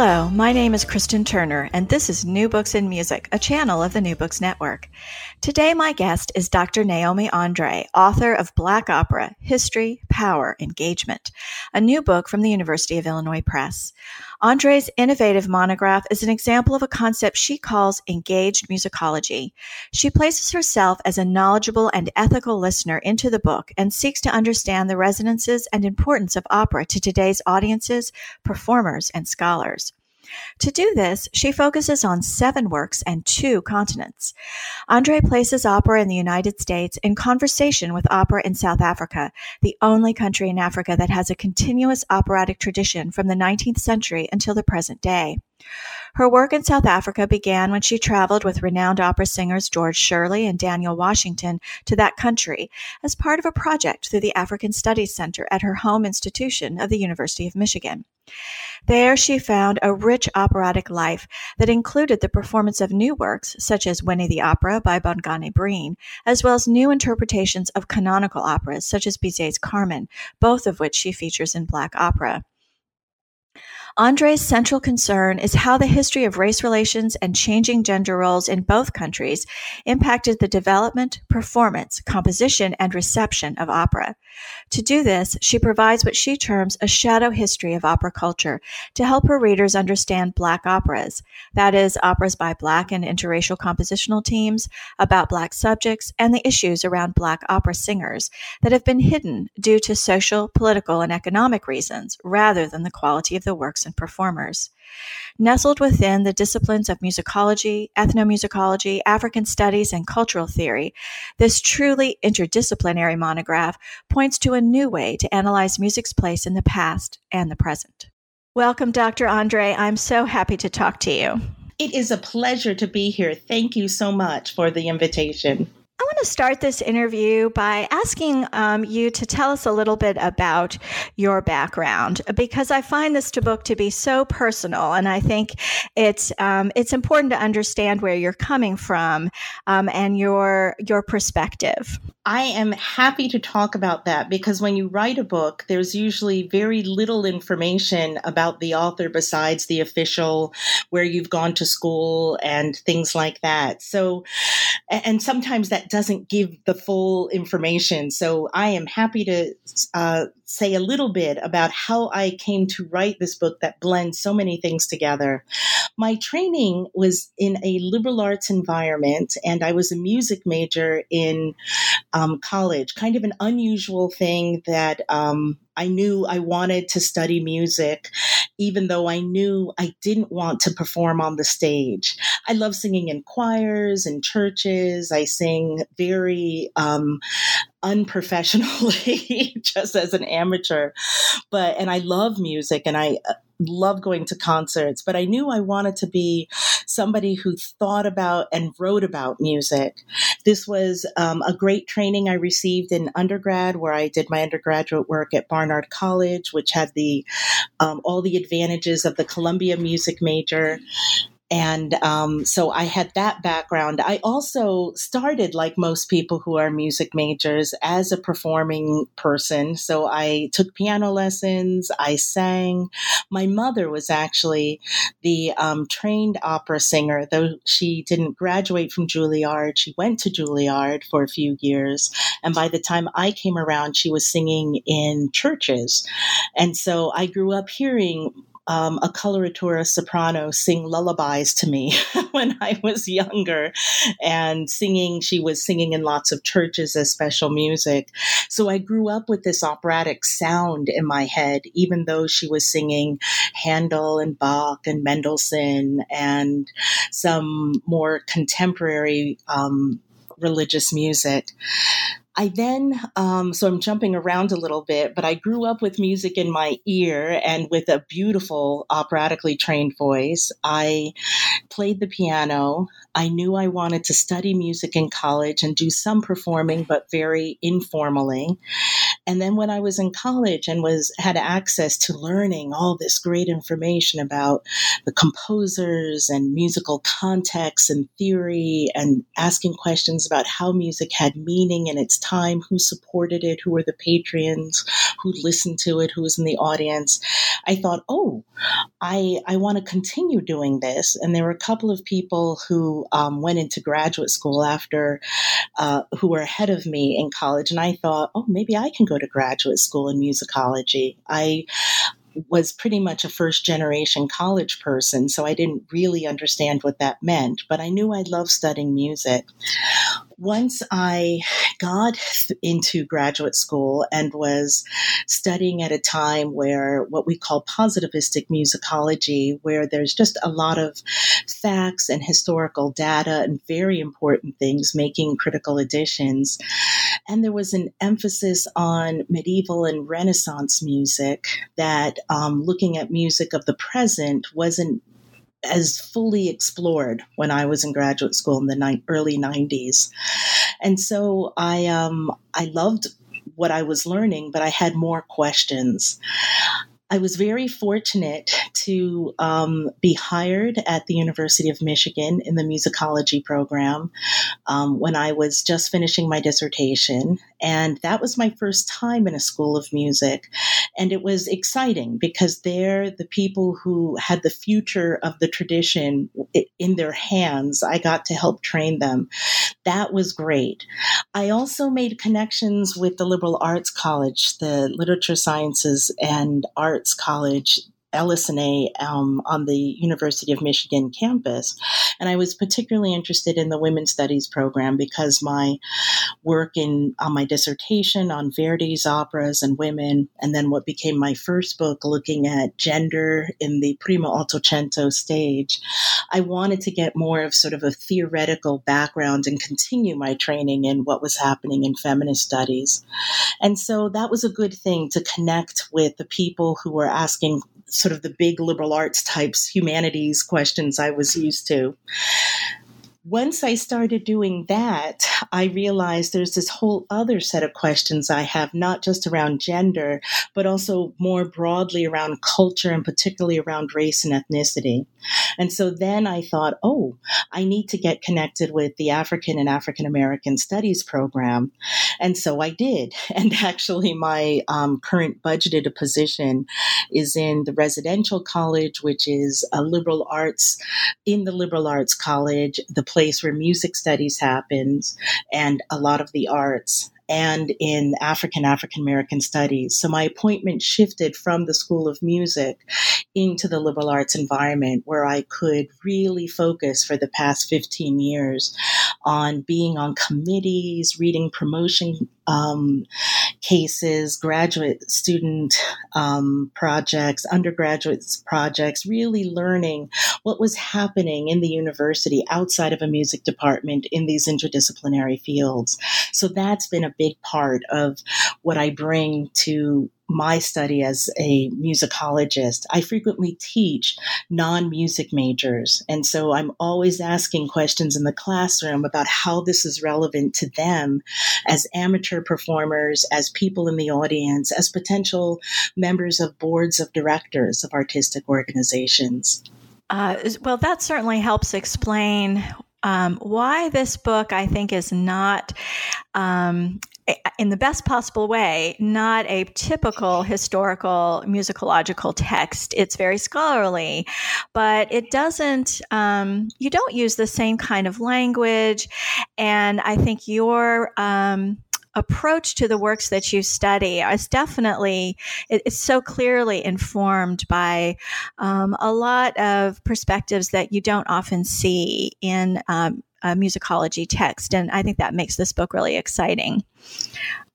Hello, my name is Kristen Turner, and this is New Books in Music, a channel of the New Books Network. Today, my guest is Dr. Naomi André, author of Black Opera History, Power, Engagement, a new book from the University of Illinois Press. André's innovative monograph is an example of a concept she calls engaged musicology. She places herself as a knowledgeable and ethical listener into the book and seeks to understand the resonances and importance of opera to today's audiences, performers, and scholars. To do this, she focuses on seven works and two continents. André places opera in the United States in conversation with opera in South Africa, the only country in Africa that has a continuous operatic tradition from the 19th century until the present day. Her work in South Africa began when she traveled with renowned opera singers George Shirley and Daniel Washington to that country as part of a project through the African Studies Center at her home institution of the University of Michigan. There she found a rich operatic life that included the performance of new works such as Winnie the Opera by Bongani Breen, as well as new interpretations of canonical operas such as Bizet's Carmen, both of which she features in Black Opera. André's central concern is how the history of race relations and changing gender roles in both countries impacted the development, performance, composition, and reception of opera. To do this, she provides what she terms a shadow history of opera culture to help her readers understand Black operas, that is, operas by Black and interracial compositional teams, about Black subjects, and the issues around Black opera singers that have been hidden due to social, political, and economic reasons rather than the quality of the works and performers. Nestled within the disciplines of musicology, ethnomusicology, African studies, and cultural theory, this truly interdisciplinary monograph points to a new way to analyze music's place in the past and the present. Welcome, Dr. André. I'm so happy to talk to you. It is a pleasure to be here. Thank you so much for the invitation. I want to start this interview by asking um, you to tell us a little bit about your background because I find this to book to be so personal, and I think it's um, it's important to understand where you're coming from um, and your your perspective. I am happy to talk about that because when you write a book, there's usually very little information about the author besides the official, where you've gone to school and things like that. So, and sometimes that doesn't give the full information. So I am happy to uh, say a little bit about how I came to write this book that blends so many things together. My training was in a liberal arts environment, and I was a music major in um, college, kind of an unusual thing that um, I knew I wanted to study music, even though I knew I didn't want to perform on the stage. I love singing in choirs and churches. I sing very um, unprofessionally, just as an amateur. But, and I love music and I uh, love going to concerts, but I knew I wanted to be somebody who thought about and wrote about music. This was um, a great training I received in undergrad, where I did my undergraduate work at Barnard College, which had the um, all the advantages of the Columbia music major. And um, so I had that background. I also started, like most people who are music majors, as a performing person. So I took piano lessons, I sang. My mother was actually the um, trained opera singer, though she didn't graduate from Juilliard. She went to Juilliard for a few years. And by the time I came around, she was singing in churches. And so I grew up hearing um, a coloratura soprano sing lullabies to me when I was younger and singing. She was singing in lots of churches as special music. So I grew up with this operatic sound in my head, even though she was singing Handel and Bach and Mendelssohn and some more contemporary um, religious music. I then, um, so I'm jumping around a little bit, but I grew up with music in my ear and with a beautiful operatically trained voice. I played the piano. I knew I wanted to study music in college and do some performing, but very informally. And then when I was in college and was had access to learning all this great information about the composers and musical context and theory and asking questions about how music had meaning in its time, who supported it, who were the patrons, who listened to it, who was in the audience, I thought, oh, I, I want to continue doing this. And there were a couple of people who um, went into graduate school after, uh, who were ahead of me in college. And I thought, oh, maybe I can go to graduate school in musicology. I, was pretty much a first generation college person, so I didn't really understand what that meant, but I knew I loved studying music once I got into graduate school and was studying at a time where what we call positivistic musicology, where there's just a lot of facts and historical data and very important things making critical additions. And there was an emphasis on medieval and Renaissance music that um, looking at music of the present wasn't as fully explored when I was in graduate school in the ni- early 90s. And so I um I loved what I was learning, but I had more questions. I was very fortunate to um, be hired at the University of Michigan in the musicology program um, when I was just finishing my dissertation. And that was my first time in a school of music. And it was exciting because they're the people who had the future of the tradition in their hands. I got to help train them. That was great. I also made connections with the Liberal Arts College, the Literature Sciences and Arts College LS&A um, on the University of Michigan campus. And I was particularly interested in the Women's Studies program because my work in on my dissertation on Verdi's operas and women, and then what became my first book looking at gender in the primo ottocento stage, I wanted to get more of sort of a theoretical background and continue my training in what was happening in feminist studies. And so that was a good thing to connect with the people who were asking sort of the big liberal arts types humanities questions I was used to once I started doing that, I realized there's this whole other set of questions I have, not just around gender, but also more broadly around culture and particularly around race and ethnicity. And so then I thought, oh, I need to get connected with the African and African American Studies program. And so I did. And actually, my um, current budgeted position is in the residential college, which is a liberal arts, in the liberal arts college, the place where music studies happens and a lot of the arts and in African African American studies. So my appointment shifted from the School of Music into the liberal arts environment where I could really focus for the past 15 years on being on committees, reading promotion um, cases, graduate student um, projects, undergraduate projects, really learning what was happening in the university outside of a music department in these interdisciplinary fields. So that's been a big part of what I bring to my study as a musicologist, I frequently teach non music majors. And so I'm always asking questions in the classroom about how this is relevant to them as amateur performers, as people in the audience, as potential members of boards of directors of artistic organizations. Uh, well, that certainly helps explain um, why this book, I think, is not um, in the best possible way, not a typical historical musicological text. It's very scholarly, but it doesn't, um, you don't use the same kind of language. And I think your, um, approach to the works that you study is definitely it's so clearly informed by um, a lot of perspectives that you don't often see in um, a musicology text. And I think that makes this book really exciting.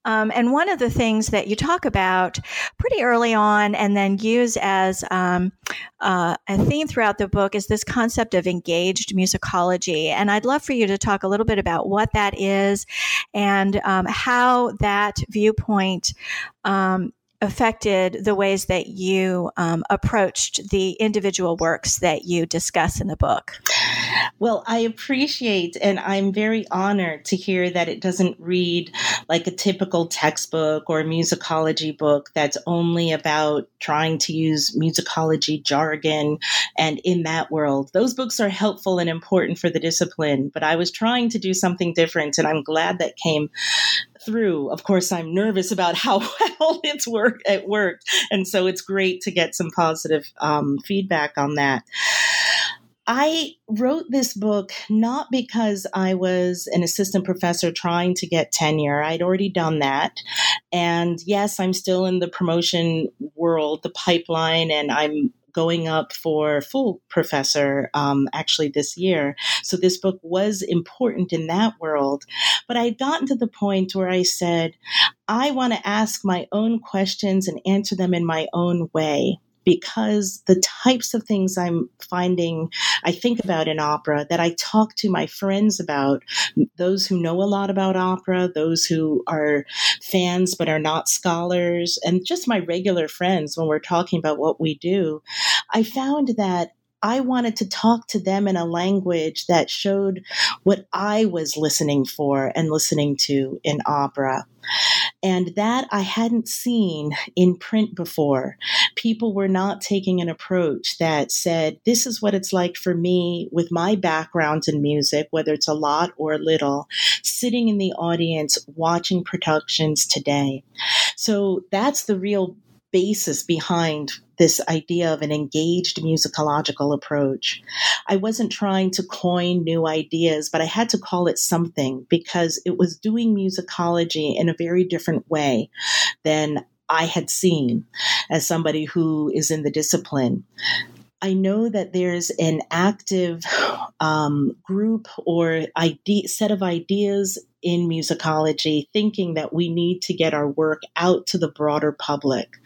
Um, and one of the things that you talk about pretty early on and then use as um, uh, a theme throughout the book is this concept of engaged musicology. And I'd love for you to talk a little bit about what that is and um, how that viewpoint um, affected the ways that you um, approached the individual works that you discuss in the book. Well, I appreciate and I'm very honored to hear that it doesn't read like a typical textbook or musicology book that's only about trying to use musicology jargon and in that world. Those books are helpful and important for the discipline, but I was trying to do something different and I'm glad that came through. Of course, I'm nervous about how well it's work it worked, and so it's great to get some positive um, feedback on that. I wrote this book not because I was an assistant professor trying to get tenure. I'd already done that. And yes, I'm still in the promotion world, the pipeline, and I'm going up for full professor um, actually this year. So this book was important in that world. But I had gotten to the point where I said, I want to ask my own questions and answer them in my own way because the types of things I'm finding, I think about in opera that I talk to my friends about, those who know a lot about opera, those who are fans but are not scholars, and just my regular friends when we're talking about what we do, I found that I wanted to talk to them in a language that showed what I was listening for and listening to in opera. And that I hadn't seen in print before. People were not taking an approach that said, this is what it's like for me with my background in music, whether it's a lot or a little, sitting in the audience watching productions today. So that's the real basis behind this idea of an engaged musicological approach. I wasn't trying to coin new ideas, but I had to call it something because it was doing musicology in a very different way than I had seen as somebody who is in the discipline. I know that there's an active um, group or set of ideas in musicology thinking that we need to get our work out to the broader public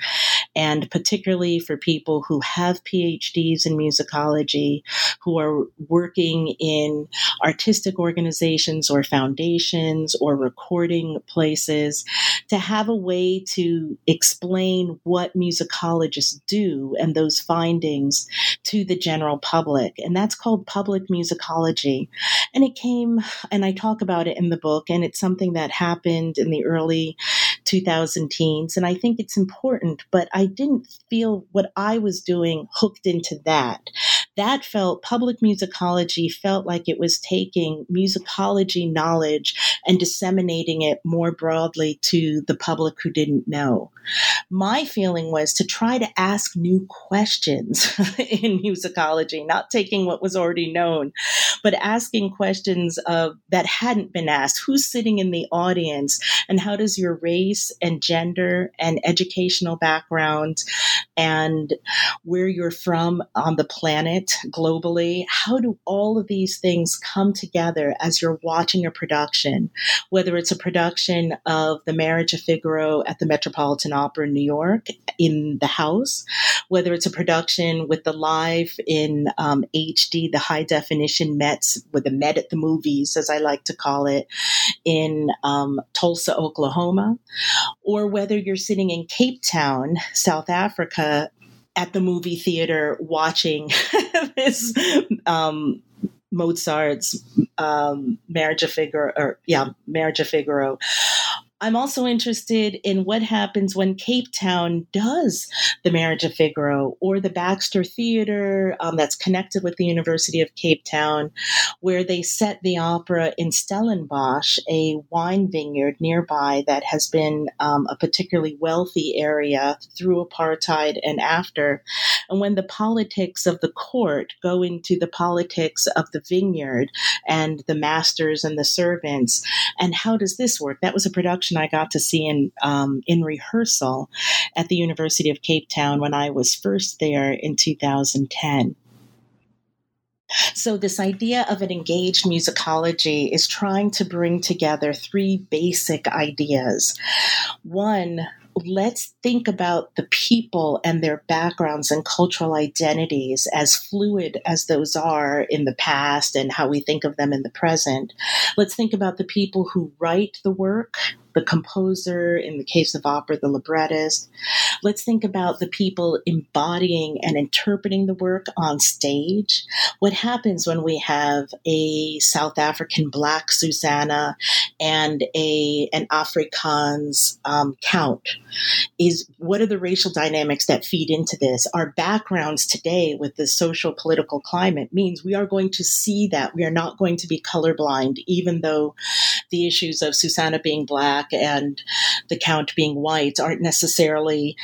and particularly for people who have PhDs in musicology, who are working in artistic organizations or foundations or recording places, to have a way to explain what musicologists do and those findings to the general public. And that's called public musicology. And it came, and I talk about it in the book, and it's something that happened in the early 2000 teens. And I think it's important, but I didn't feel what I was doing hooked into that. That felt public musicology felt like it was taking musicology knowledge and disseminating it more broadly to the public who didn't know. My feeling was to try to ask new questions in musicology, not taking what was already known, but asking questions of, that hadn't been asked. Who's sitting in the audience and how does your race and gender and educational background and where you're from on the planet globally, how do all of these things come together as you're watching a production, whether it's a production of The Marriage of Figaro at the Metropolitan Opera in New York in the house, whether it's a production with the live in um, HD, the high definition Mets with the Met at the movies, as I like to call it, in um, Tulsa, Oklahoma, or whether you're sitting in Cape Town, South Africa, at the movie theater watching this um, Mozart's um, Marriage of Figaro, or yeah, Marriage of Figaro, I'm also interested in what happens when Cape Town does the Marriage of Figaro or the Baxter Theater um, that's connected with the University of Cape Town, where they set the opera in Stellenbosch, a wine vineyard nearby that has been um, a particularly wealthy area through apartheid and after. And when the politics of the court go into the politics of the vineyard and the masters and the servants, and how does this work? That was a production I got to see in um, in rehearsal at the University of Cape Town when I was first there in 2010. So, this idea of an engaged musicology is trying to bring together three basic ideas. One, let's think about the people and their backgrounds and cultural identities as fluid as those are in the past and how we think of them in the present. Let's think about the people who write the work, the composer, in the case of opera, the librettist. Let's think about the people embodying and interpreting the work on stage. What happens when we have a South African black Susanna and a an Afrikaans um, count? Is what are the racial dynamics that feed into this? Our backgrounds today with the social political climate means we are going to see that we are not going to be colorblind, even though the issues of Susanna being black and the count being white aren't necessarily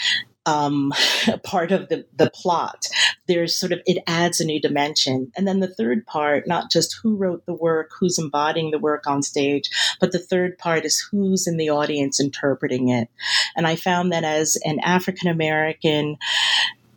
um, part of the, the plot. There's sort of, it adds a new dimension. And then the third part, not just who wrote the work, who's embodying the work on stage, but the third part is who's in the audience interpreting it. And I found that as an African American,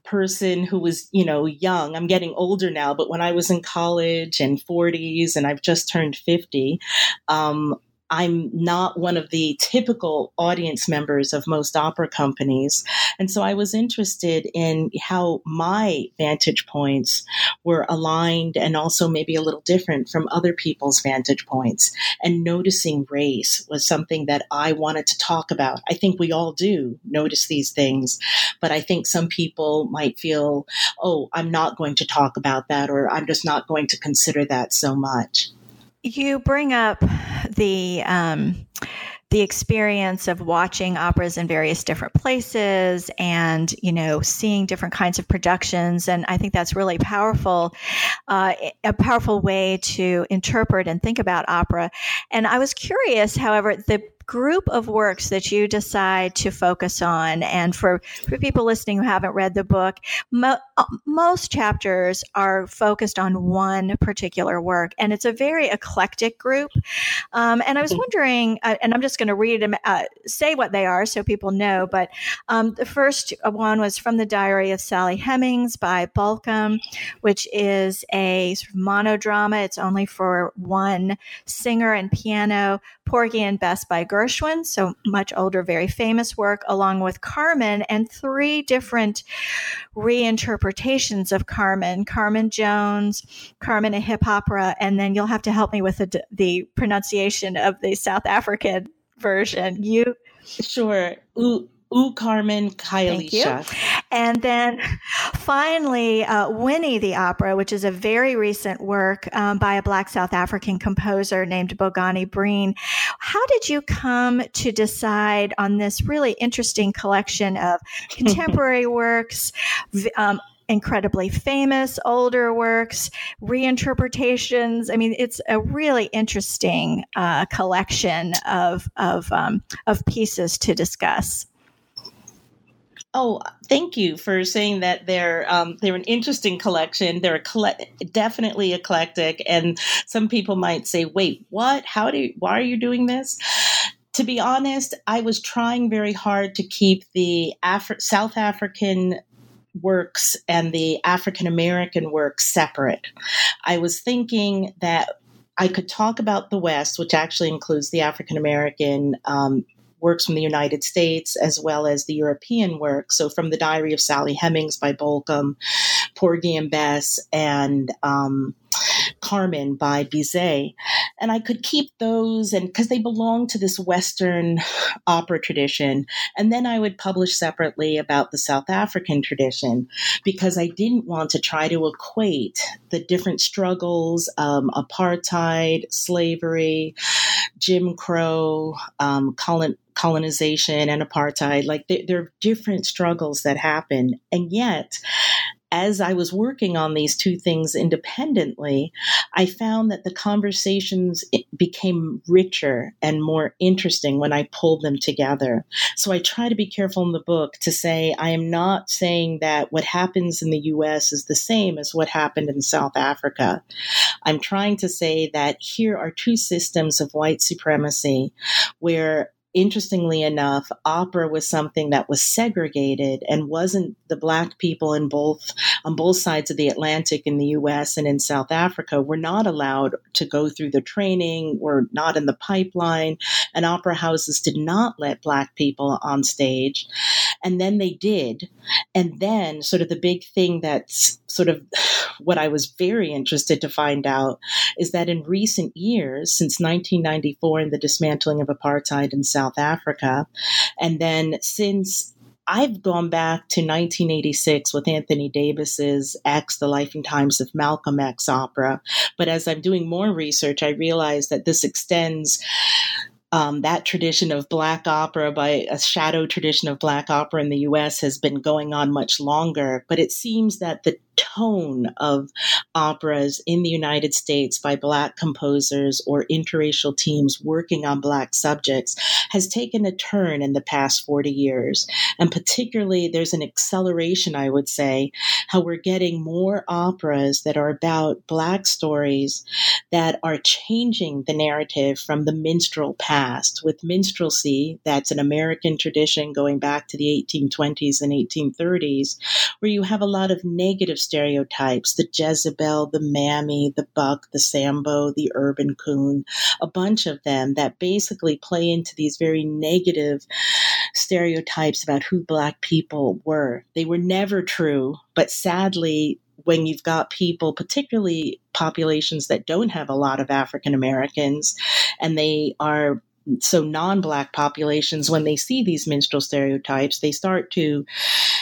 person who was, you know, young. I'm getting older now, but when I was in college and 40s and I've just turned 50, um, I'm not one of the typical audience members of most opera companies. And so I was interested in how my vantage points were aligned and also maybe a little different from other people's vantage points. And noticing race was something that I wanted to talk about. I think we all do notice these things, but I think some people might feel, oh, I'm not going to talk about that, or I'm just not going to consider that so much. You bring up the um, the experience of watching operas in various different places and you know seeing different kinds of productions and i think that's really powerful uh, a powerful way to interpret and think about opera. And i was curious however the group of works that you decide to focus on. And for, for people listening who haven't read the book, mo- uh, most chapters are focused on one particular work, and it's a very eclectic group. Um, and I was mm-hmm. wondering, uh, and I'm just going to read them, uh, say what they are so people know. But um, the first one was from the Diary of Sally Hemings by Bolcom, which is a sort of monodrama. It's only for one singer and piano. Porgy and Bess by Gershwin, so much older, very famous work, along with Carmen, and three different reinterpretations of Carmen Carmen Jones, Carmen a Hip Hopera, and then you'll have to help me with the, the pronunciation of the South African version. You Sure. Ooh, Carmen Khayelitsha. And then finally, uh, Winnie the Opera, which is a very recent work um, by a Black South African composer named Bongani Breen. How did you come to decide on this really interesting collection of contemporary works? Um, incredibly famous older works, reinterpretations. I mean, it's a really interesting uh, collection of of um, of pieces to discuss. Oh, thank you for saying that they're um, they're an interesting collection. They're definitely eclectic, and some people might say, "Wait, what? How do? You, why are you doing this?" To be honest, I was trying very hard to keep the Afri- South African works and the African American works separate. I was thinking that I could talk about the West, which actually includes the African American um, works from the United States as well as the European work. So from the Diary of Sally Hemings by Bolcom, Porgy and Bess, and um, Carmen by Bizet. And I could keep those and because they belong to this Western opera tradition. And then I would publish separately about the South African tradition because I didn't want to try to equate the different struggles, um, apartheid, slavery, Jim Crow, um, colon, colonization and apartheid. Like there are different struggles that happen. And yet, as I was working on these two things independently, I found that the conversations became richer and more interesting when I pulled them together. So I try to be careful in the book to say I am not saying that what happens in the US is the same as what happened in South Africa. I'm trying to say that here are two systems of white supremacy where interestingly enough, opera was something that was segregated and wasn't the black people in both on both sides of the Atlantic in the US and in South Africa were not allowed to go through the training, were not in the pipeline, and opera houses did not let black people on stage. And then they did. And then, sort of, the big thing that's sort of what I was very interested to find out is that in recent years, since 1994 and the dismantling of apartheid in South Africa, and then since I've gone back to 1986 with Anthony Davis's X, The Life and Times of Malcolm X opera. But as I'm doing more research, I realize that this extends um, that tradition of black opera by a shadow tradition of black opera in the US has been going on much longer. But it seems that the tone of operas in the United States by Black composers or interracial teams working on Black subjects has taken a turn in the past 40 years. And particularly, there's an acceleration, I would say, how we're getting more operas that are about Black stories that are changing the narrative from the minstrel past. With minstrelsy, that's an American tradition going back to the 1820s and 1830s, where you have a lot of negative stereotypes the Jezebel, the Mammy, the Buck, the Sambo, the Urban Coon, a bunch of them that basically play into these very negative stereotypes about who Black people were. They were never true, but sadly, when you've got people, particularly populations that don't have a lot of African Americans, and they are so non-black populations when they see these minstrel stereotypes they start to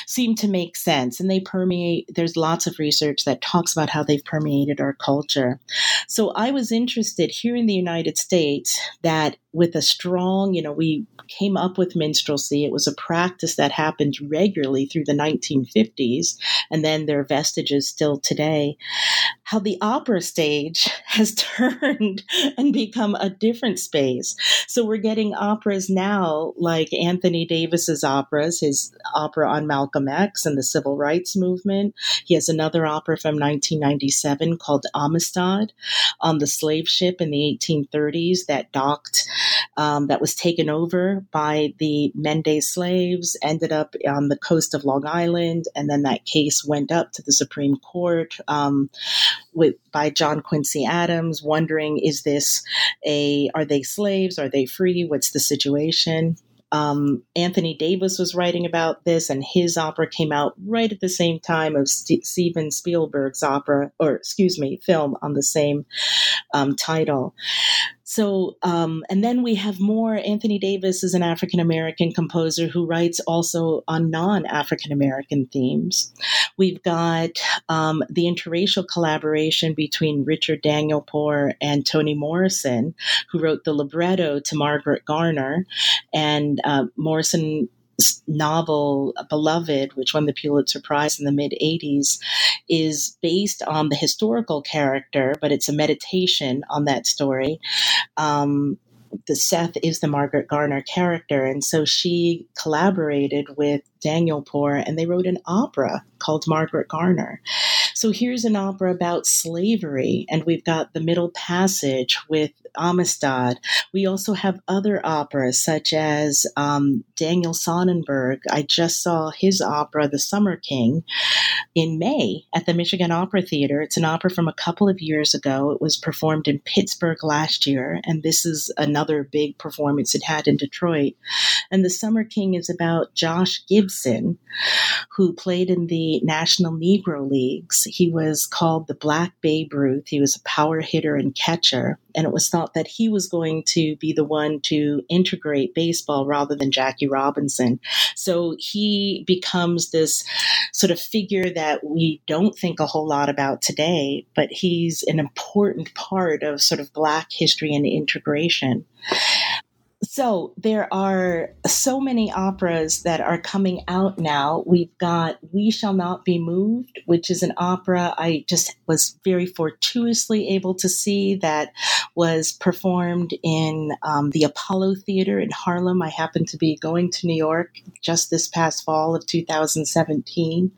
seem to make sense and they permeate there's lots of research that talks about how they've permeated our culture so i was interested here in the united states that with a strong, you know, we came up with minstrelsy. It was a practice that happened regularly through the 1950s, and then there are vestiges still today. How the opera stage has turned and become a different space. So we're getting operas now like Anthony Davis's operas, his opera on Malcolm X and the civil rights movement. He has another opera from 1997 called Amistad on the slave ship in the 1830s that docked um, that was taken over by the Mende slaves, ended up on the coast of Long Island, and then that case went up to the Supreme Court um, with by John Quincy Adams, wondering is this a are they slaves? Are they free? What's the situation? Um, Anthony Davis was writing about this, and his opera came out right at the same time of St- Steven Spielberg's opera, or excuse me, film on the same um, title. So, um, and then we have more. Anthony Davis is an African American composer who writes also on non African American themes. We've got um, the interracial collaboration between Richard Danielpour and Toni Morrison, who wrote the libretto to Margaret Garner. And uh, Morrison novel Beloved, which won the Pulitzer Prize in the mid 80s, is based on the historical character, but it's a meditation on that story. Um, the Sethe is the Margaret Garner character. And so she collaborated with Danielpour and they wrote an opera called Margaret Garner. So here's an opera about slavery, and we've got the Middle Passage with Amistad. We also have other operas such as um, Daniel Sonnenberg. I just saw his opera, The Summer King, in May at the Michigan Opera Theater. It's an opera from a couple of years ago. It was performed in Pittsburgh last year, and this is another big performance it had in Detroit. And The Summer King is about Josh Gibson, who played in the National Negro Leagues. He was called the Black Babe Ruth. He was a power hitter and catcher. And it was thought that he was going to be the one to integrate baseball rather than Jackie Robinson. So he becomes this sort of figure that we don't think a whole lot about today, but he's an important part of sort of Black history and integration. So there are so many operas that are coming out now. We've got We Shall Not Be Moved, which is an opera I just was very fortuitously able to see that was performed in um, the Apollo Theater in Harlem. I happened to be going to New York just this past fall of 2017.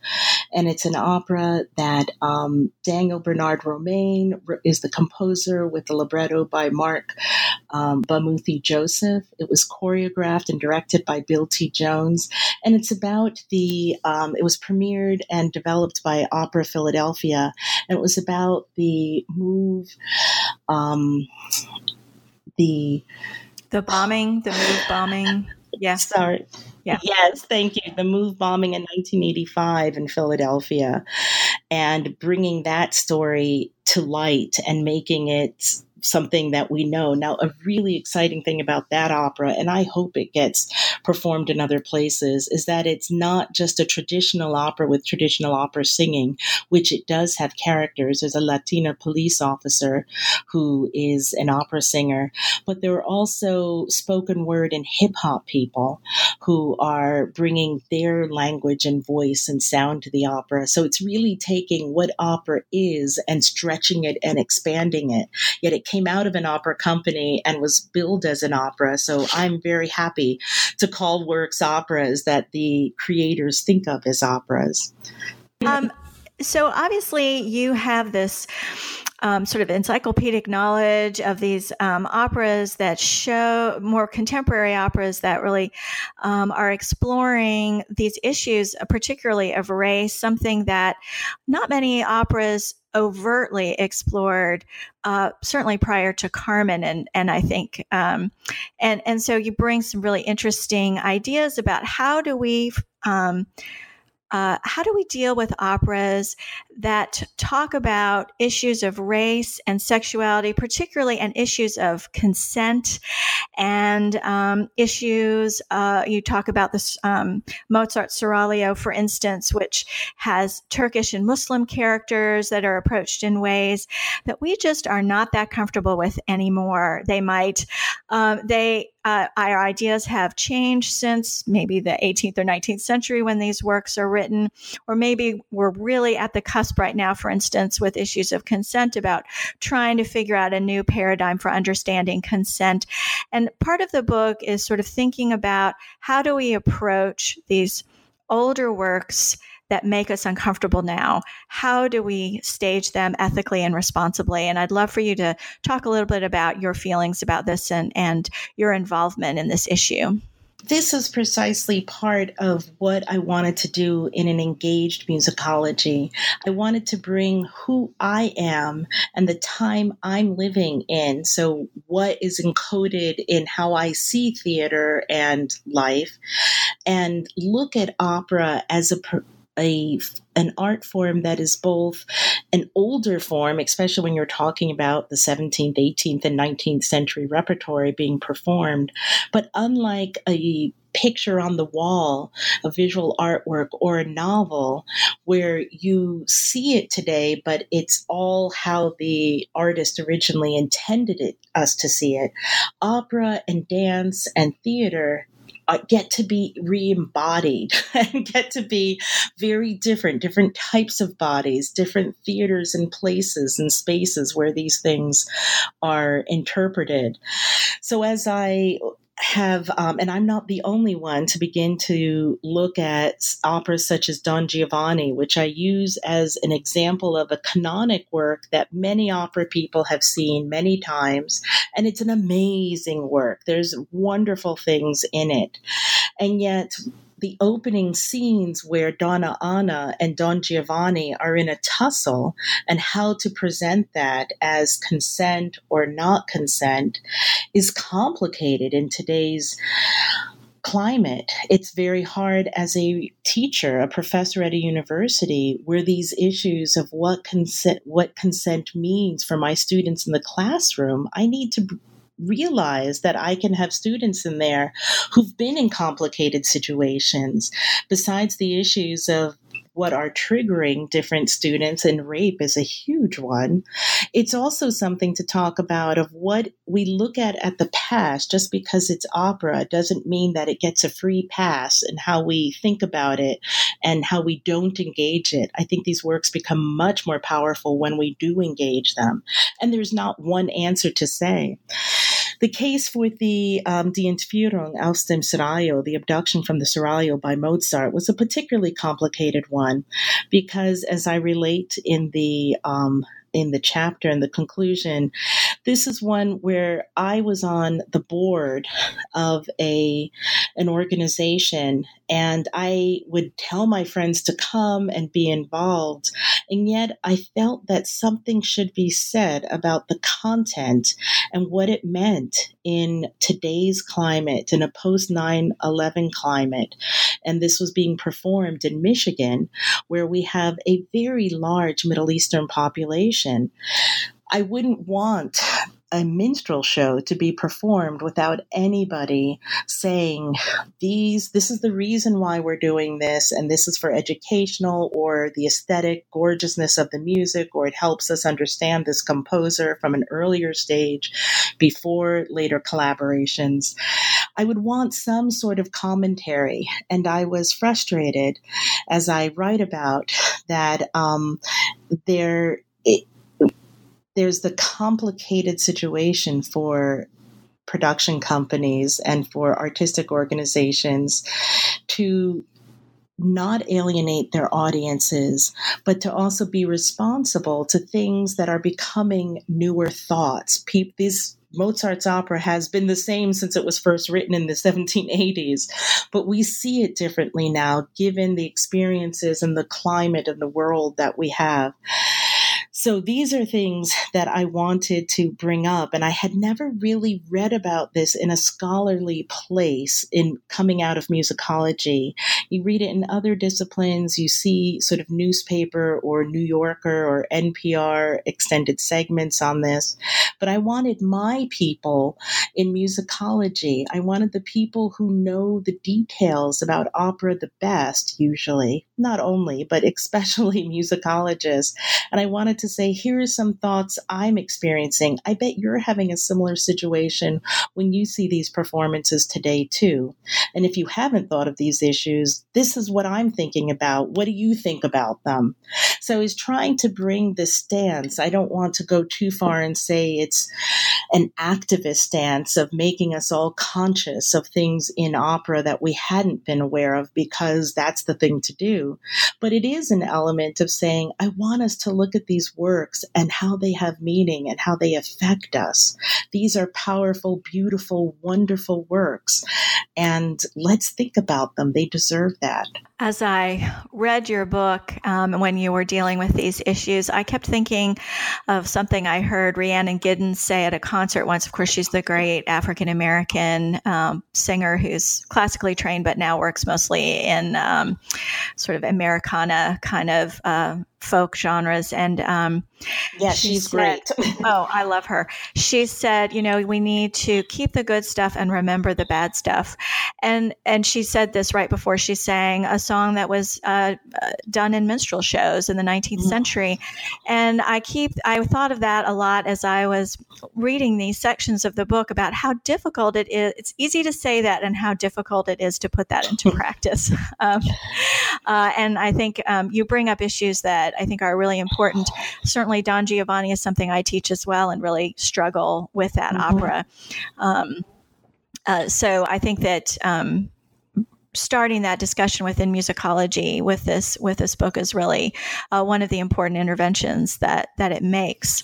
And it's an opera that um, Daniel Bernard Roumain is the composer with the libretto by Marc um, Bamuthi Joseph. It was choreographed and directed by Bill T. Jones. And it's about the, um, it was premiered and developed by Opera Philadelphia. And it was about the move, um, the. The bombing, the move bombing. Yes. Sorry Yeah. Yes, thank you. The move bombing in 1985 in Philadelphia and bringing that story to light and making it something that we know. Now, a really exciting thing about that opera, and I hope it gets performed in other places, is that it's not just a traditional opera with traditional opera singing, which it does have characters. There's a Latina police officer who is an opera singer, but there are also spoken word and hip hop people who are bringing their language and voice and sound to the opera. So it's really taking what opera is and stretching it and expanding it. Yet it came out of an opera company and was billed as an opera. So I'm very happy to call works operas that the creators think of as operas. Um, so obviously, you have this. Um, sort of encyclopedic knowledge of these um, operas that show more contemporary operas that really um, are exploring these issues, particularly of race, something that not many operas overtly explored, uh, certainly prior to Carmen, and and I think, um, and and so you bring some really interesting ideas about how do we. Um, uh, how do we deal with operas that talk about issues of race and sexuality, particularly and issues of consent and um, issues? Uh, you talk about this um, Mozart Seraglio, for instance, which has Turkish and Muslim characters that are approached in ways that we just are not that comfortable with anymore. They might, um, they uh, our ideas have changed since maybe the 18th or 19th century when these works are written, or maybe we're really at the cusp right now, for instance, with issues of consent about trying to figure out a new paradigm for understanding consent. And part of the book is sort of thinking about how do we approach these older works that make us uncomfortable now. How do we stage them ethically and responsibly? And I'd love for you to talk a little bit about your feelings about this and, and your involvement in this issue this is precisely part of what I wanted to do in an engaged musicology. I wanted to bring who I am and the time I'm living in. So, what is encoded in how I see theater and life, and look at opera as a a an art form that is both an older form, especially when you're talking about the 17th, 18th, and 19th century repertory being performed, but unlike a picture on the wall, a visual artwork, or a novel where you see it today, but it's all how the artist originally intended it us to see it. Opera and dance and theater uh, get to be re-embodied and get to be very different different types of bodies different theaters and places and spaces where these things are interpreted. So as i have, um, and I'm not the only one to begin to look at operas such as Don Giovanni, which I use as an example of a canonic work that many opera people have seen many times. And it's an amazing work. There's wonderful things in it. And yet, the opening scenes where Donna Anna and Don Giovanni are in a tussle and how to present that as consent or not consent is complicated in today's climate. It's very hard as a teacher, a professor at a university, where these issues of what consent what consent means for my students in the classroom, I need to realize that I can have students in there who've been in complicated situations, besides the issues of what are triggering different students, and rape is a huge one. It's also something to talk about of what we look at at the past. Just because it's opera doesn't mean that it gets a free pass, and how we think about it and how we don't engage it. I think these works become much more powerful when we do engage them. And there's not one answer to say. The case with the um, Die Entführung aus dem Seraglio, the abduction from the Seraglio by Mozart, was a particularly complicated one because, as I relate in the um, in the chapter and the conclusion, this is one where I was on the board of a an organization and I would tell my friends to come and be involved. And yet I felt that something should be said about the content and what it meant in today's climate, in a post 9 11 climate. And this was being performed in Michigan, where we have a very large Middle Eastern population. I wouldn't want a minstrel show to be performed without anybody saying these this is the reason why we're doing this and this is for educational or the aesthetic gorgeousness of the music or it helps us understand this composer from an earlier stage before later collaborations. I would want some sort of commentary and i was frustrated as i write about that um, there it, there's the complicated situation for production companies and for artistic organizations to not alienate their audiences, but to also be responsible to things that are becoming newer thoughts. Pe- Mozart's opera has been the same since it was first written in the 1780s, but we see it differently now given the experiences and the climate of the world that we have. So these are things that I wanted to bring up. And I had never really read about this in a scholarly place in coming out of musicology. You read it in other disciplines, you see sort of newspaper or New Yorker or NPR extended segments on this. But I wanted my people in musicology. I wanted the people who know the details about opera the best, usually, not only, but especially musicologists. And I wanted to say, here are some thoughts I'm experiencing. I bet you're having a similar situation when you see these performances today, too. And if you haven't thought of these issues, this is what I'm thinking about. What do you think about them? So he's trying to bring this stance. I don't want to go too far and say it's an activist stance of making us all conscious of things in opera that we hadn't been aware of because that's the thing to do. But it is an element of saying, I want us to look at these works and how they have meaning and how they affect us. These are powerful, beautiful, wonderful works. And let's think about them. They deserve that. As I read your book um, when you were dealing with these issues, I kept thinking of something I heard Rhiannon Giddens say at a concert once. Of course, she's the great African American um, singer who's classically trained, but now works mostly in um, sort of Americana kind of uh, folk genres. And um, yeah, she she's said, great. oh, I love her. She said, you know, we need to keep the good stuff and remember the bad stuff. And and she said this right before she sang a song that was uh, uh done in minstrel shows in the 19th mm-hmm. century. And I keep I thought of that a lot as I was reading these sections of the book about how difficult it is. It's easy to say that, and how difficult it is to put that into practice. Um, uh, and I think um, you bring up issues that I think are really important. Certainly, Don Giovanni is something I teach as well and really struggle with that mm-hmm. opera. Um, uh, so I think that um, starting that discussion within musicology with this with this book is really uh, one of the important interventions that that it makes.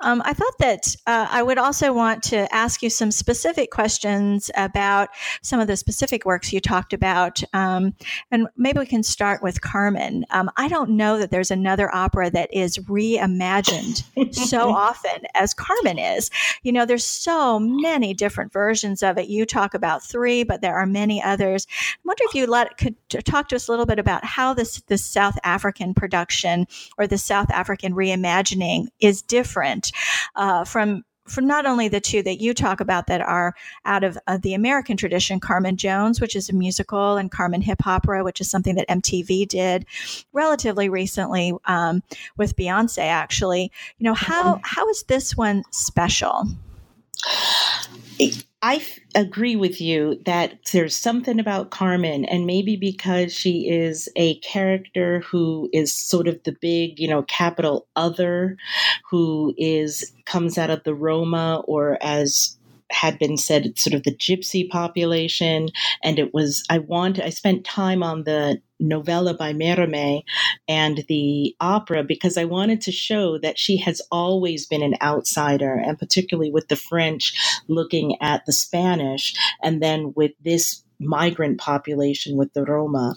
Um, I thought that uh, I would also want to ask you some specific questions about some of the specific works you talked about, um, and maybe we can start with Carmen. Um, I don't know that there's another opera that is reimagined so often as Carmen is. You know, there's so many different versions of it. You talk about three, but there are many others wonder if you let could talk to us a little bit about how this this South African production or the South African reimagining is different uh, from from not only the two that you talk about that are out of uh, the American tradition, Carmen Jones, which is a musical, and Carmen Hip Hopera, which is something that MTV did relatively recently um, with Beyonce. Actually, you know how mm-hmm. how is this one special? I f- agree with you that there's something about Carmen, and maybe because she is a character who is sort of the big, you know, capital other, who is comes out of the Roma, or as had been said, sort of the gypsy population. And it was, I want, I spent time on the novella by Mérimée and the opera because I wanted to show that she has always been an outsider, and particularly with the French looking at the Spanish, and then with this migrant population with the Roma.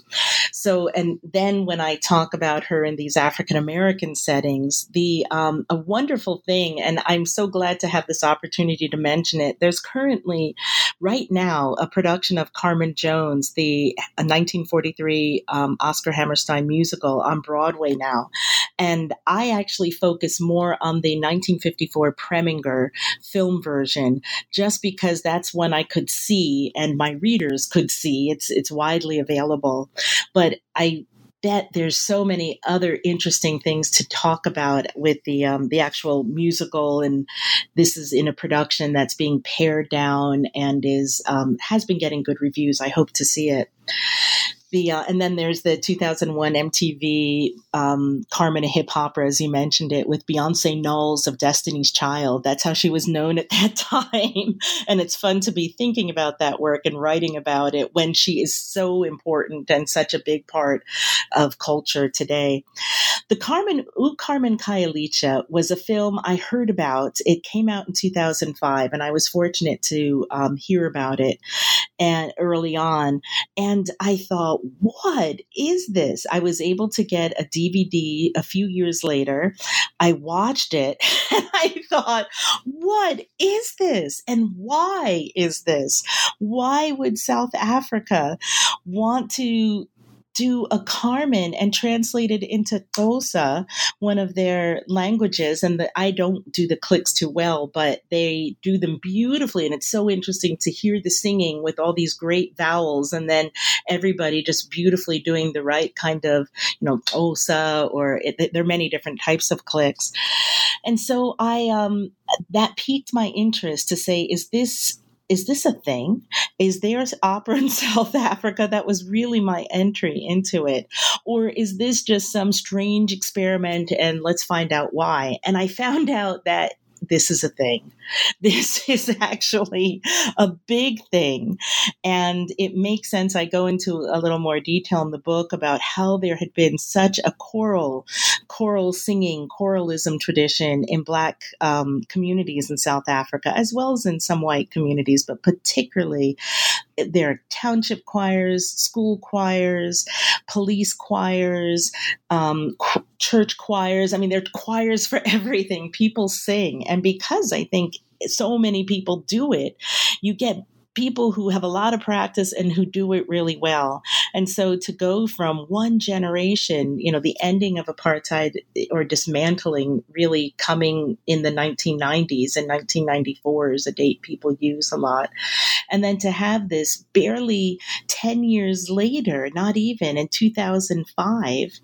So, and then when I talk about her in these African American settings, the um, a wonderful thing, and I'm so glad to have this opportunity to mention it. There's currently, right now, a production of Carmen Jones, the 1943 um, Oscar Hammerstein musical on Broadway now, and I actually focus more on the 1954 Preminger film version, just because that's one I could see and my readers could see. It's it's widely available, but I bet there's so many other interesting things to talk about with the um, the actual musical, and this is in a production that's being pared down and is um, has been getting good reviews. I hope to see it the uh, and then there's the 2001 MTV um, Carmen a Hip Hopera, as you mentioned it, with Beyonce Knowles of Destiny's Child. That's how she was known at that time, and it's fun to be thinking about that work and writing about it when she is so important and such a big part of culture today. The Carmen U Carmen Khayelitsha was a film I heard about. It came out in 2005, and I was fortunate to um, hear about it and early on, and I thought what is this? I was able to get a DVD a few years later. I watched it and I thought, what is this? And why is this? Why would South Africa want to do a Carmen and translate it into Xhosa, one of their languages. And the, I don't do the clicks too well, but they do them beautifully. And it's so interesting to hear the singing with all these great vowels and then everybody just beautifully doing the right kind of, you know, Xhosa or it, there are many different types of clicks. And so I, um, that piqued my interest to say, is this is this a thing? Is there opera in South Africa? That was really my entry into it. Or is this just some strange experiment and let's find out why? And I found out that this is a thing. This is actually a big thing. And it makes sense. I go into a little more detail in the book about how there had been such a choral, choral singing, choralism tradition in Black um, communities in South Africa, as well as in some white communities, but particularly there are township choirs, school choirs, police choirs, um, church choirs. I mean, there are choirs for everything. People sing. And because I think so many people do it, you get people who have a lot of practice and who do it really well. And so to go from one generation, you know, the ending of apartheid or dismantling really coming in the 1990s and 1994 is a date people use a lot. And then to have this barely 10 years later, not even in 2005,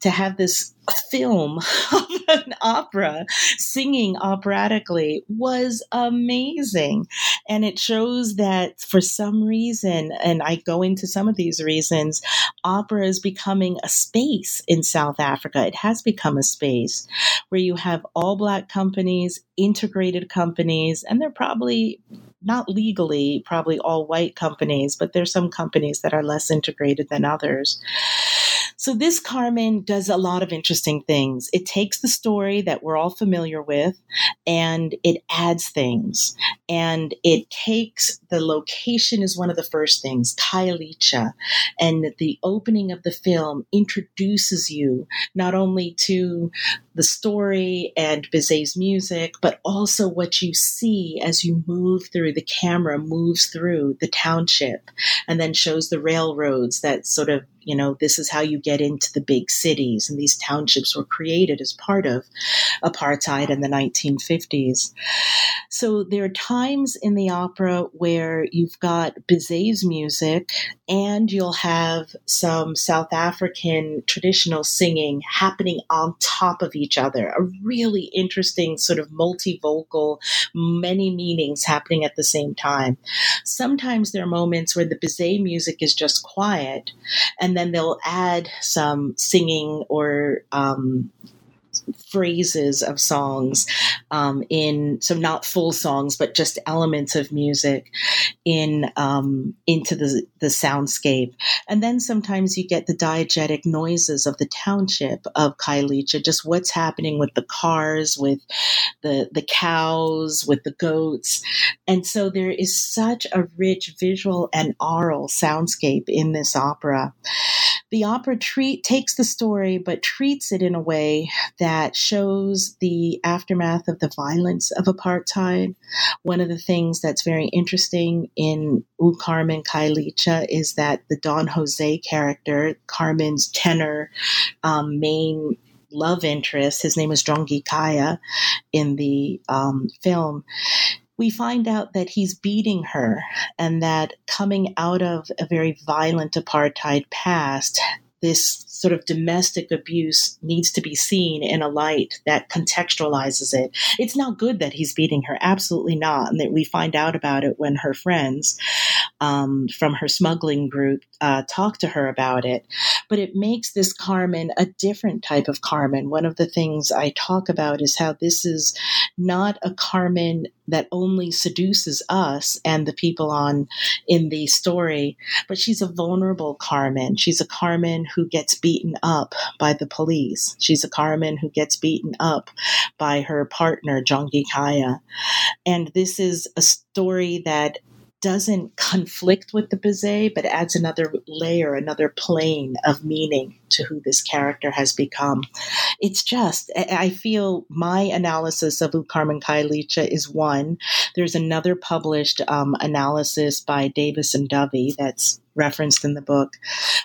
to have this film of an opera singing operatically was amazing. And it shows that for some reason, and I go into some of these reasons, opera is becoming a space in South Africa. It has become a space where you have all black companies, integrated companies, and they're probably not legally, probably all white companies, but there's some companies that are less integrated than others. So this Carmen does a lot of interesting things. It takes the story that we're all familiar with and it adds things. And it takes the location is one of the first things, Khayelitsha. And the opening of the film introduces you not only to the story and Bizet's music, but also what you see as you move through the camera moves through the township and then shows the railroads that sort of you know, this is how you get into the big cities. And these townships were created as part of apartheid in the 1950s. So there are times in the opera where you've got Bizet's music and you'll have some South African traditional singing happening on top of each other. A really interesting sort of multi-vocal, many meanings happening at the same time. Sometimes there are moments where the Bizet music is just quiet and then they'll add some singing or um, phrases of songs um, in so not full songs but just elements of music in um, into the the soundscape. And then sometimes you get the diegetic noises of the township of Khayelitsha just what's happening with the cars with the the cows with the goats. And so there is such a rich visual and aural soundscape in this opera. The opera treat takes the story but treats it in a way that shows the aftermath of the violence of apartheid. One of the things that's very interesting in U Carmen Khayelitsha is that the Don Jose character, Carmen's tenor um, main love interest, his name is Jongikhaya in the um, film we find out that he's beating her and that coming out of a very violent apartheid past, this sort of domestic abuse needs to be seen in a light that contextualizes it. It's not good that he's beating her, absolutely not. And that we find out about it when her friends um, from her smuggling group uh, talk to her about it. But it makes this Carmen a different type of Carmen. One of the things I talk about is how this is not a Carmen that only seduces us and the people on in the story, but she's a vulnerable Carmen. She's a Carmen who gets beaten up by the police. She's a Carmen who gets beaten up by her partner, Jongikhaya. And this is a story that doesn't conflict with the Bizet, but adds another layer, another plane of meaning to who this character has become. It's just, I feel my analysis of Carmen Khayelitsha is one. There's another published um, analysis by Davis and Dovey that's referenced in the book.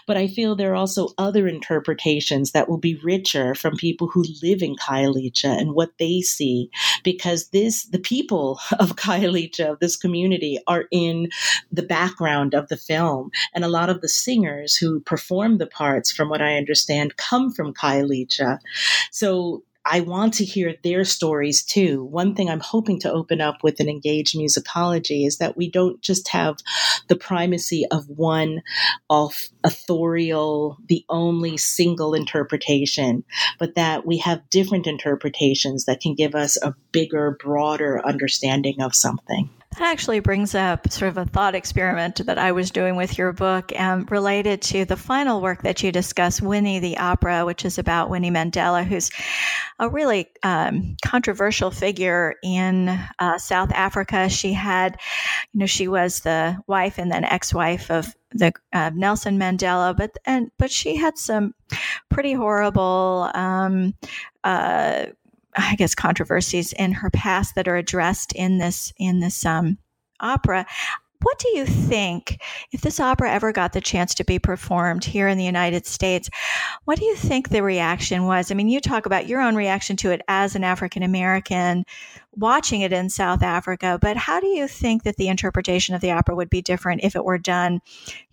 But I feel there are also other interpretations that will be richer from people who live in Khayelitsha and what they see, because this the people of Khayelitsha, of this community, are in the background of the film, and a lot of the singers who perform the parts, from what I understand, come from Khayelitsha. So I want to hear their stories too. One thing I'm hoping to open up with an engaged musicology is that we don't just have the primacy of one authorial, the only single interpretation, but that we have different interpretations that can give us a bigger, broader understanding of something. That actually brings up sort of a thought experiment that I was doing with your book um, related to the final work that you discuss, Winnie the Opera, which is about Winnie Mandela, who's a really um, controversial figure in uh, South Africa. She had, you know, she was the wife and then ex-wife of the uh, Nelson Mandela, but and but she had some pretty horrible um, uh, I guess controversies in her past that are addressed in this in this um, opera. What do you think, if this opera ever got the chance to be performed here in the United States, what do you think the reaction was? I mean, you talk about your own reaction to it as an African American watching it in South Africa, but how do you think that the interpretation of the opera would be different if it were done,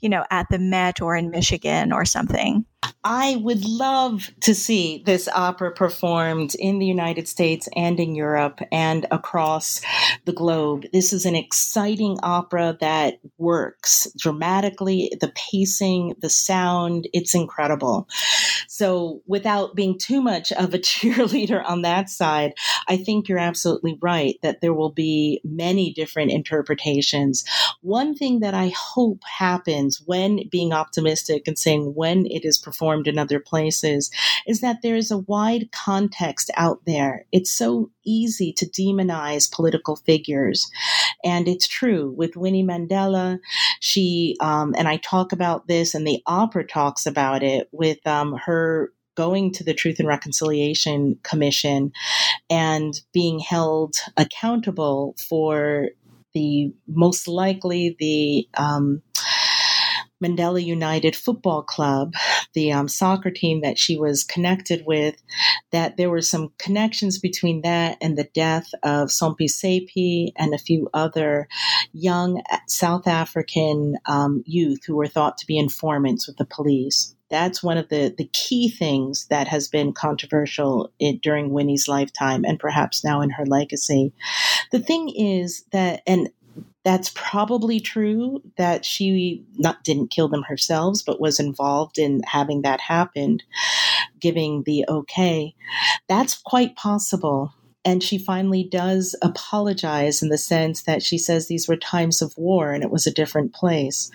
you know, at the Met or in Michigan or something? I would love to see this opera performed in the United States and in Europe and across the globe. This is an exciting opera that works dramatically, the pacing, the sound, it's incredible. So, without being too much of a cheerleader on that side, I think you're absolutely right that there will be many different interpretations. One thing that I hope happens when being optimistic and saying when it is performed in other places is that there is a wide context out there. It's so easy to demonize political figures. And it's true with Winnie Mandela. She, um, and I talk about this, and the opera talks about it with um, her going to the Truth and Reconciliation Commission and being held accountable for the most likely the um, Mandela United Football Club, the um, soccer team that she was connected with, that there were some connections between that and the death of Stompie Seipei and a few other young South African um, youth who were thought to be informants with the police. That's one of the, the key things that has been controversial in, during Winnie's lifetime and perhaps now in her legacy. The thing is that, and that's probably true that she not didn't kill them herself but was involved in having that happen giving the okay. That's quite possible. And she finally does apologize in the sense that she says these were times of war and it was a different place,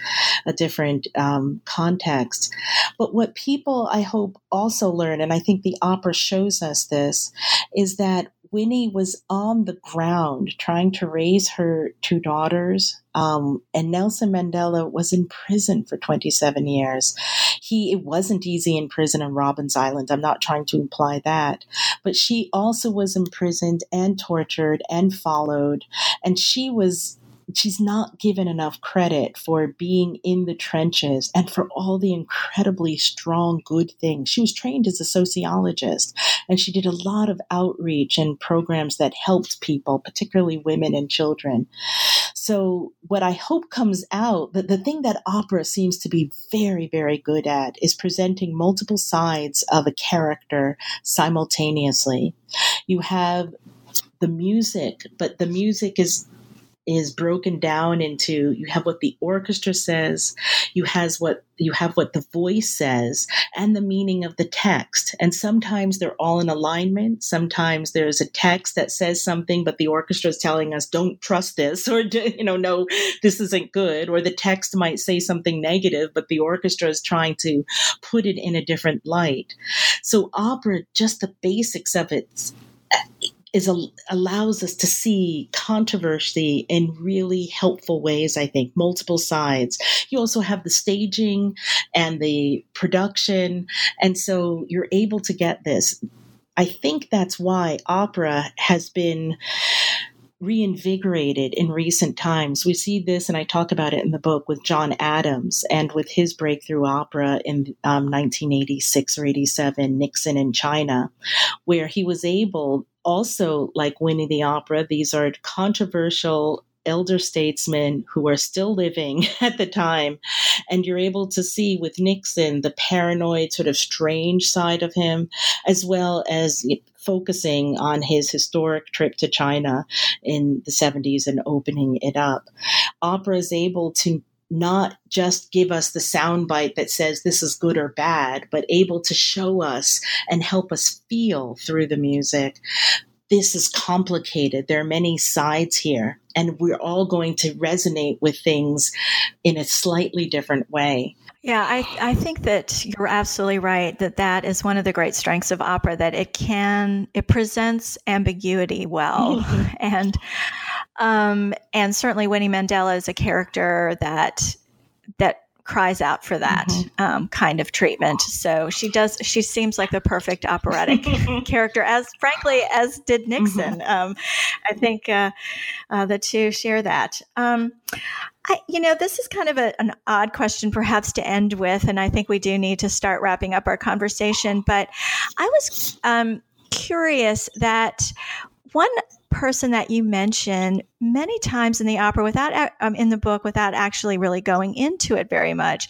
a different um, context. But what people, I hope, also learn, and I think the opera shows us this, is that Winnie was on the ground trying to raise her two daughters, um, and Nelson Mandela was in prison for 27 years. He it wasn't easy in prison on Robben's Island. I'm not trying to imply that, but she also was imprisoned and tortured and followed, and she was she's not given enough credit for being in the trenches and for all the incredibly strong, good things. She was trained as a sociologist and she did a lot of outreach and programs that helped people, particularly women and children. So, what I hope comes out, that the thing that opera seems to be very, very good at is presenting multiple sides of a character simultaneously. You have the music, but the music is is broken down into you have what the orchestra says you has what you have what the voice says and the meaning of the text. And sometimes they're all in alignment. Sometimes there's a text that says something but the orchestra is telling us don't trust this or you know no this isn't good. Or the text might say something negative but the orchestra is trying to put it in a different light. So opera just the basics of it is a, allows us to see controversy in really helpful ways i think multiple sides you also have the staging and the production and so you're able to get this i think that's why opera has been reinvigorated in recent times. We see this, and I talk about it in the book with John Adams and with his breakthrough opera in um, 1986 or 87, Nixon in China, where he was able also, like Winnie the Opera, these are controversial elder statesmen who are still living at the time. And you're able to see with Nixon the paranoid, sort of strange side of him, as well as focusing on his historic trip to China in the 70s and opening it up. Opera is able to not just give us the soundbite that says this is good or bad, but able to show us and help us feel through the music. This is complicated. There are many sides here, and we're all going to resonate with things in a slightly different way. Yeah, I, I think that you're absolutely right that that is one of the great strengths of opera that it can it presents ambiguity well mm-hmm. and um, and certainly Winnie Mandela is a character that that cries out for that mm-hmm. um, kind of treatment. So she does. She seems like the perfect operatic character, as frankly as did Nixon. Mm-hmm. Um, I think uh, uh, the two share that. Um, I, you know, this is kind of a, an odd question, perhaps, to end with, and I think we do need to start wrapping up our conversation. But I was um, curious that one person that you mention many times in the opera without um, in the book without actually really going into it very much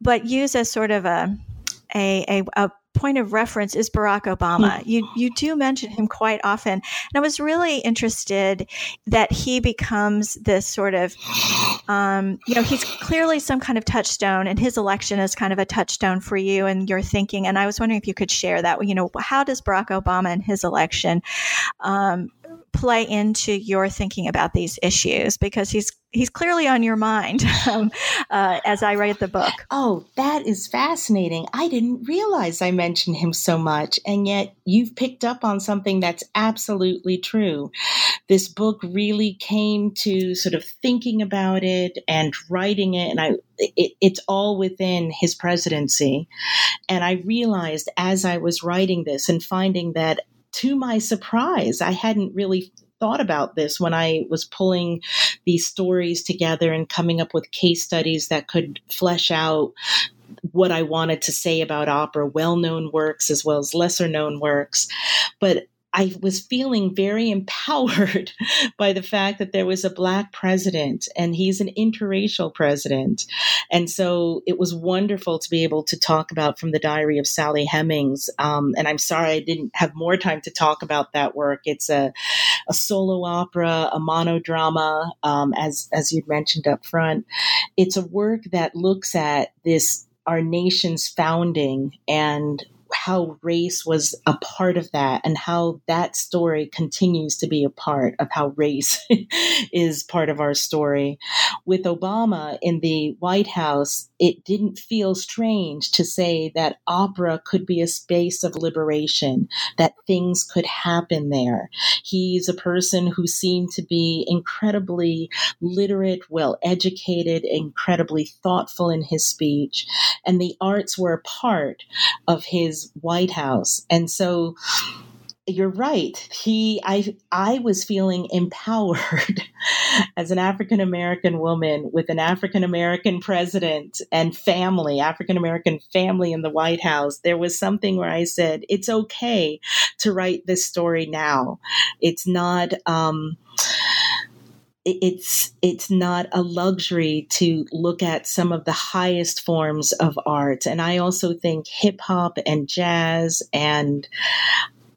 but use as sort of a a, a, a point of reference is Barack Obama. Hmm. You you do mention him quite often, and I was really interested that he becomes this sort of, um, you know, he's clearly some kind of touchstone, and his election is kind of a touchstone for you and your thinking. And I was wondering if you could share that. You know, how does Barack Obama and his election um, play into your thinking about these issues because he's he's clearly on your mind um, uh, as I write the book. Oh, that is fascinating. I didn't realize I mentioned him so much, and yet you've picked up on something that's absolutely true. This book really came to sort of thinking about it and writing it, and I it, it's all within his presidency. And I realized as I was writing this and finding that to my surprise, I hadn't really thought about this when I was pulling these stories together and coming up with case studies that could flesh out what I wanted to say about opera, well known works as well as lesser known works. But I was feeling very empowered by the fact that there was a black president and he's an interracial president. And so it was wonderful to be able to talk about from the diary of Sally Hemings. Um, and I'm sorry I didn't have more time to talk about that work. It's a, a solo opera, a monodrama, um, as, as you'd mentioned up front. It's a work that looks at this, our nation's founding and how race was a part of that and how that story continues to be a part of how race is part of our story. With Obama in the White House, it didn't feel strange to say that opera could be a space of liberation, that things could happen there. He's a person who seemed to be incredibly literate, well educated, incredibly thoughtful in his speech, and the arts were a part of his White House. And so, you're right. He, I, I was feeling empowered as an African American woman with an African American president and family, African American family in the White House. There was something where I said, it's okay to write this story now. It's not, um, it's it's not a luxury to look at some of the highest forms of art and i also think hip hop and jazz and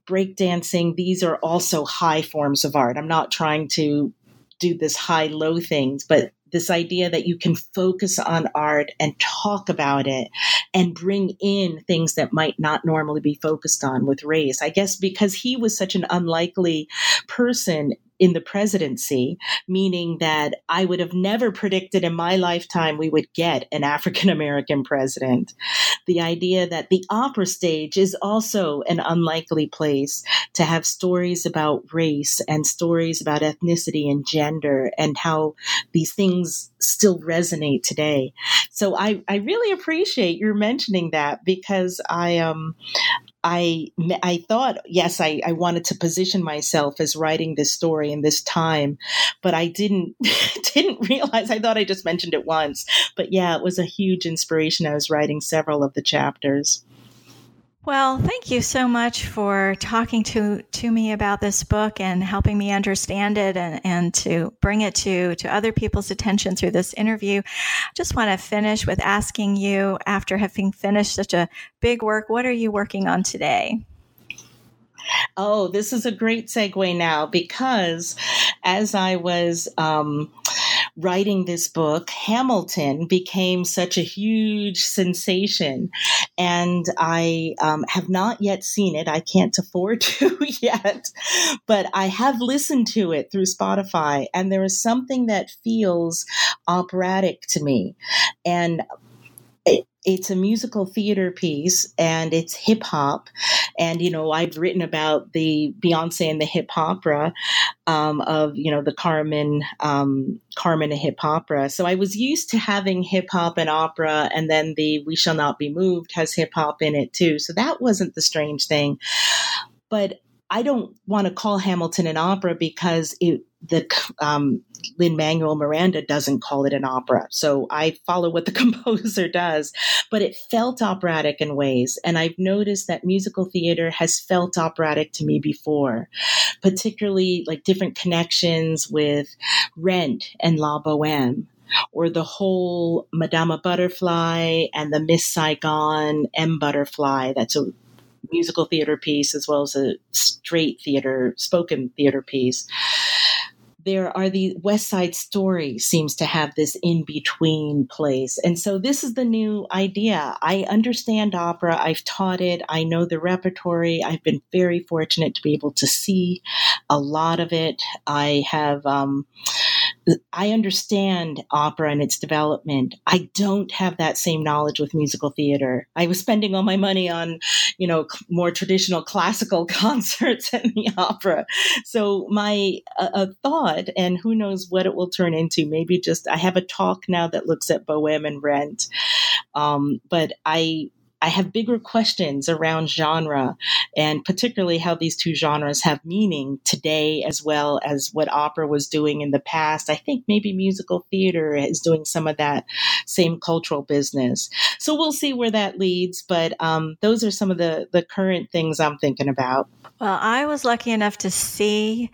breakdancing, these are also high forms of art. I'm not trying to do this high low things, but this idea that you can focus on art and talk about it and bring in things that might not normally be focused on with race. I guess because he was such an unlikely person in the presidency, meaning that I would have never predicted in my lifetime we would get an African American president. The idea that the opera stage is also an unlikely place to have stories about race and stories about ethnicity and gender and how these things still resonate today. So I, I really appreciate your mentioning that because I um I I thought yes I, I wanted to position myself as writing this story in this time, but I didn't didn't realize I thought I just mentioned it once. But yeah, it was a huge inspiration. I was writing several of the chapters. Well, thank you so much for talking to, to me about this book and helping me understand it and, and to bring it to, to other people's attention through this interview. I just want to finish with asking you, after having finished such a big work, what are you working on today? Oh, this is a great segue now because as I was um, writing this book, Hamilton became such a huge sensation. And I um, have not yet seen it. I can't afford to yet, but I have listened to it through Spotify. And there is something that feels operatic to me. And it's a musical theater piece and it's hip hop. And, you know, I've written about the Beyonce and the Hip Hopera um, of, you know, the Carmen, um, Carmen a Hip Hopera. So I was used to having hip hop and opera. And then the We Shall Not Be Moved has hip hop in it too. So that wasn't the strange thing. But I don't want to call Hamilton an opera because it, the um, Lin Manuel Miranda doesn't call it an opera. So I follow what the composer does, but it felt operatic in ways. And I've noticed that musical theater has felt operatic to me before, particularly like different connections with Rent and La Boheme or the whole Madama Butterfly and the Miss Saigon M Butterfly. That's a musical theater piece as well as a straight theater, spoken theater piece there are the West Side Story seems to have this in between place. And so this is the new idea. I understand opera. I've taught it. I know the repertory. I've been very fortunate to be able to see a lot of it. I have, um, I understand opera and its development. I don't have that same knowledge with musical theater. I was spending all my money on, you know, more traditional classical concerts and the opera. So my uh, thought, and who knows what it will turn into. Maybe just I have a talk now that looks at Bohème and Rent, um, but I I have bigger questions around genre and particularly how these two genres have meaning today as well as what opera was doing in the past. I think maybe musical theater is doing some of that same cultural business. So we'll see where that leads, but um, those are some of the, the current things I'm thinking about. Well, I was lucky enough to see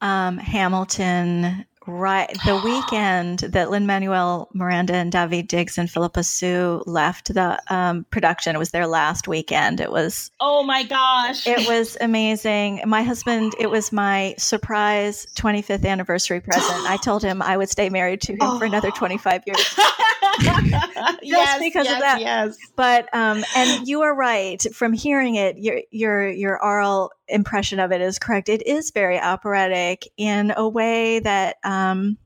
um, Hamilton Right. The weekend that Lin Manuel Miranda and Daveed Diggs and Phillipa Soo left the um, production, it was their last weekend. It was. Oh my gosh. It was amazing. My husband, it was my surprise 25th anniversary present. I told him I would stay married to him oh. for another 25 years. yes, because yes, of that. Yes. But um, and you are right. From hearing it, your your your oral impression of it is correct. It is very operatic in a way that um,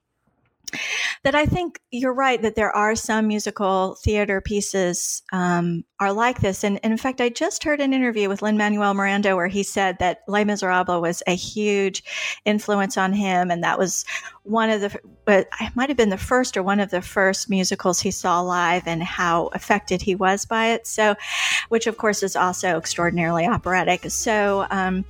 that I think you're right that there are some musical theater pieces um, are like this. And, and, in fact, I just heard an interview with Lin Manuel Miranda where he said that Les Miserables was a huge influence on him, and that was one of the but it might have been the first or one of the first musicals he saw live, and how affected he was by it. So, which of course is also extraordinarily operatic. So. Um,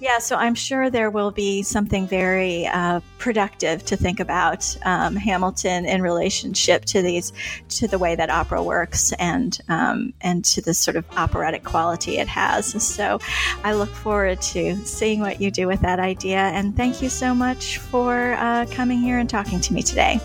yeah, so I'm sure there will be something very uh, productive to think about um, Hamilton in relationship to these, to the way that opera works, and um, and to the sort of operatic quality it has. So, I look forward to seeing what you do with that idea. And thank you so much for uh, coming here and talking to me today.